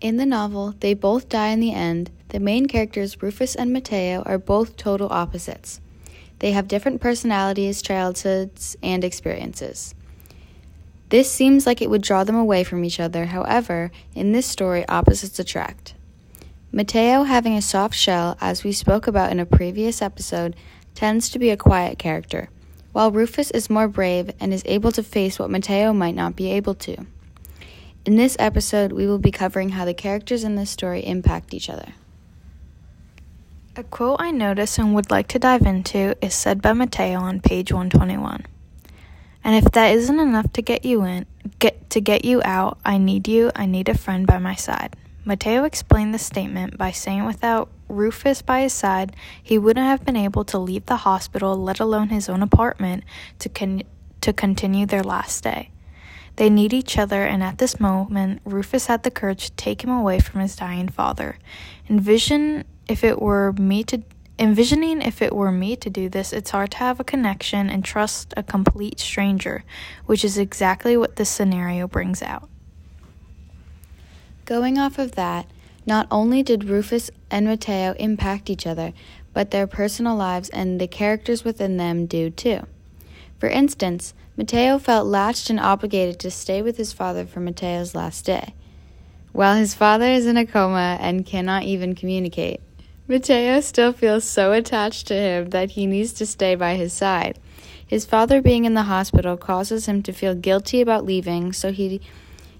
In the novel, they both die in the end. The main characters, Rufus and Mateo, are both total opposites. They have different personalities, childhoods, and experiences. This seems like it would draw them away from each other. However, in this story, opposites attract. Mateo, having a soft shell, as we spoke about in a previous episode, tends to be a quiet character, while Rufus is more brave and is able to face what Mateo might not be able to. In this episode, we will be covering how the characters in this story impact each other. A quote I noticed and would like to dive into is said by Mateo on page 121. And if that isn't enough to get you in, get to get you out, I need you, I need a friend by my side. Mateo explained the statement by saying without Rufus by his side, he wouldn't have been able to leave the hospital, let alone his own apartment, to con- to continue their last day. They need each other, and at this moment, Rufus had the courage to take him away from his dying father. Envision if it were me to envisioning if it were me to do this, it's hard to have a connection and trust a complete stranger, which is exactly what this scenario brings out. Going off of that, not only did Rufus and Mateo impact each other, but their personal lives and the characters within them do too. For instance, Mateo felt latched and obligated to stay with his father for Mateo's last day. While his father is in a coma and cannot even communicate, Mateo still feels so attached to him that he needs to stay by his side. His father being in the hospital causes him to feel guilty about leaving, so he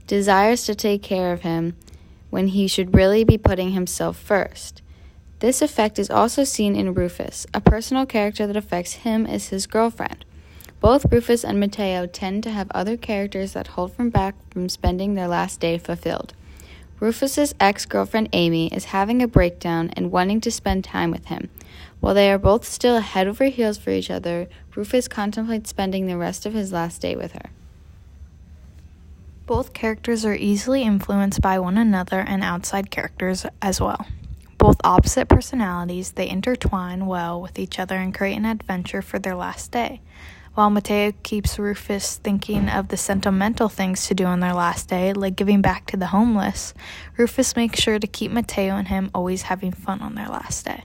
desires to take care of him when he should really be putting himself first. This effect is also seen in Rufus. A personal character that affects him is his girlfriend. Both Rufus and Mateo tend to have other characters that hold them back from spending their last day fulfilled. Rufus's ex-girlfriend Aimee is having a breakdown and wanting to spend time with him. While they are both still head over heels for each other, Rufus contemplates spending the rest of his last day with her. Both characters are easily influenced by one another and outside characters as well. Both opposite personalities, they intertwine well with each other and create an adventure for their last day. While Mateo keeps Rufus thinking of the sentimental things to do on their last day, like giving back to the homeless, Rufus makes sure to keep Mateo and him always having fun on their last day.